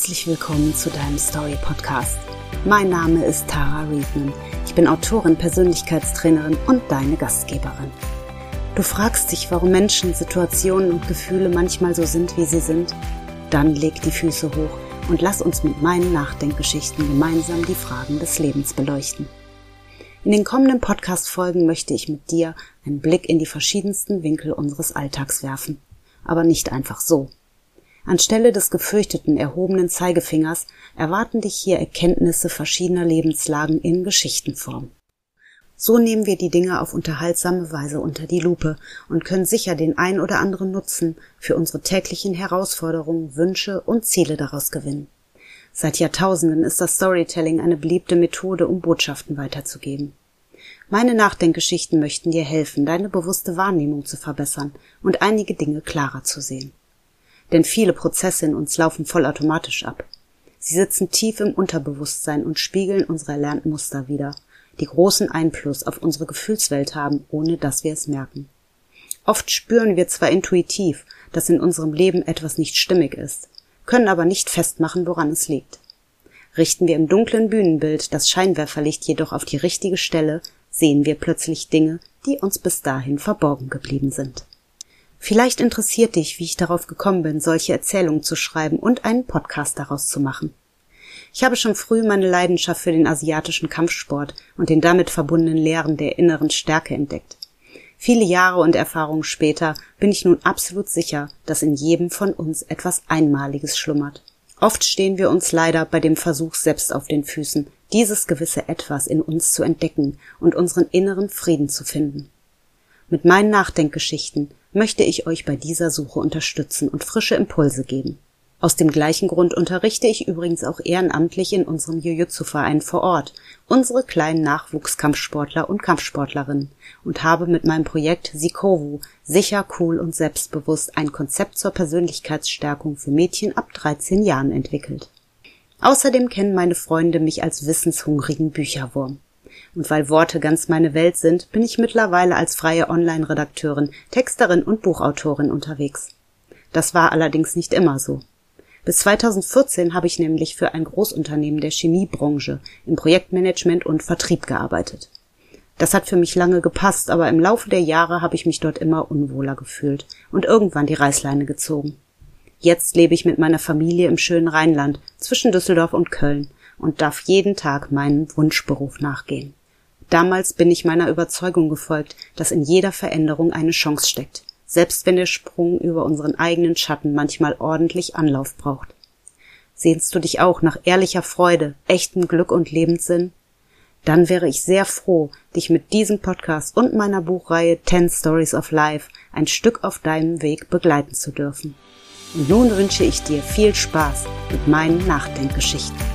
Herzlich willkommen zu deinem Story Podcast. Mein Name ist Tara Riedman. Ich bin Autorin, Persönlichkeitstrainerin und deine Gastgeberin. Du fragst dich, warum Menschen, Situationen und Gefühle manchmal so sind, wie sie sind? Dann leg die Füße hoch und lass uns mit meinen Nachdenkgeschichten gemeinsam die Fragen des Lebens beleuchten. In den kommenden Podcast-Folgen möchte ich mit dir einen Blick in die verschiedensten Winkel unseres Alltags werfen. Aber nicht einfach so. Anstelle des gefürchteten erhobenen Zeigefingers erwarten dich hier Erkenntnisse verschiedener Lebenslagen in Geschichtenform. So nehmen wir die Dinge auf unterhaltsame Weise unter die Lupe und können sicher den ein oder anderen Nutzen für unsere täglichen Herausforderungen, Wünsche und Ziele daraus gewinnen. Seit Jahrtausenden ist das Storytelling eine beliebte Methode, um Botschaften weiterzugeben. Meine Nachdenkgeschichten möchten dir helfen, deine bewusste Wahrnehmung zu verbessern und einige Dinge klarer zu sehen. Denn viele Prozesse in uns laufen vollautomatisch ab. Sie sitzen tief im Unterbewusstsein und spiegeln unsere erlernten Muster wider die großen Einfluss auf unsere Gefühlswelt haben, ohne dass wir es merken. Oft spüren wir zwar intuitiv, dass in unserem Leben etwas nicht stimmig ist, können aber nicht festmachen, woran es liegt. Richten wir im dunklen Bühnenbild das Scheinwerferlicht jedoch auf die richtige Stelle, sehen wir plötzlich Dinge, die uns bis dahin verborgen geblieben sind. Vielleicht interessiert dich, wie ich darauf gekommen bin, solche Erzählungen zu schreiben und einen Podcast daraus zu machen. Ich habe schon früh meine Leidenschaft für den asiatischen Kampfsport und den damit verbundenen Lehren der inneren Stärke entdeckt. Viele Jahre und Erfahrungen später bin ich nun absolut sicher, dass in jedem von uns etwas Einmaliges schlummert. Oft stehen wir uns leider bei dem Versuch selbst auf den Füßen, dieses gewisse Etwas in uns zu entdecken und unseren inneren Frieden zu finden. Mit meinen Nachdenkgeschichten möchte ich euch bei dieser Suche unterstützen und frische Impulse geben. Aus dem gleichen Grund unterrichte ich übrigens auch ehrenamtlich in unserem Jiu-Jitsu-Verein vor Ort unsere kleinen Nachwuchskampfsportler und Kampfsportlerinnen und habe mit meinem Projekt Sikovu sicher, cool und selbstbewusst ein Konzept zur Persönlichkeitsstärkung für Mädchen ab 13 Jahren entwickelt. Außerdem kennen meine Freunde mich als wissenshungrigen Bücherwurm. Und weil Worte ganz meine Welt sind, bin ich mittlerweile als freie Online-Redakteurin, Texterin und Buchautorin unterwegs. Das war allerdings nicht immer so. Bis 2014 habe ich nämlich für ein Großunternehmen der Chemiebranche im Projektmanagement und Vertrieb gearbeitet. Das hat für mich lange gepasst, aber im Laufe der Jahre habe ich mich dort immer unwohler gefühlt und irgendwann die Reißleine gezogen. Jetzt lebe ich mit meiner Familie im schönen Rheinland zwischen Düsseldorf und Köln und darf jeden Tag meinem Wunschberuf nachgehen. Damals bin ich meiner Überzeugung gefolgt, dass in jeder Veränderung eine Chance steckt selbst wenn der Sprung über unseren eigenen Schatten manchmal ordentlich Anlauf braucht. Sehnst du dich auch nach ehrlicher Freude, echtem Glück und Lebenssinn? Dann wäre ich sehr froh, dich mit diesem Podcast und meiner Buchreihe Ten Stories of Life ein Stück auf deinem Weg begleiten zu dürfen. Und nun wünsche ich dir viel Spaß mit meinen Nachdenkgeschichten.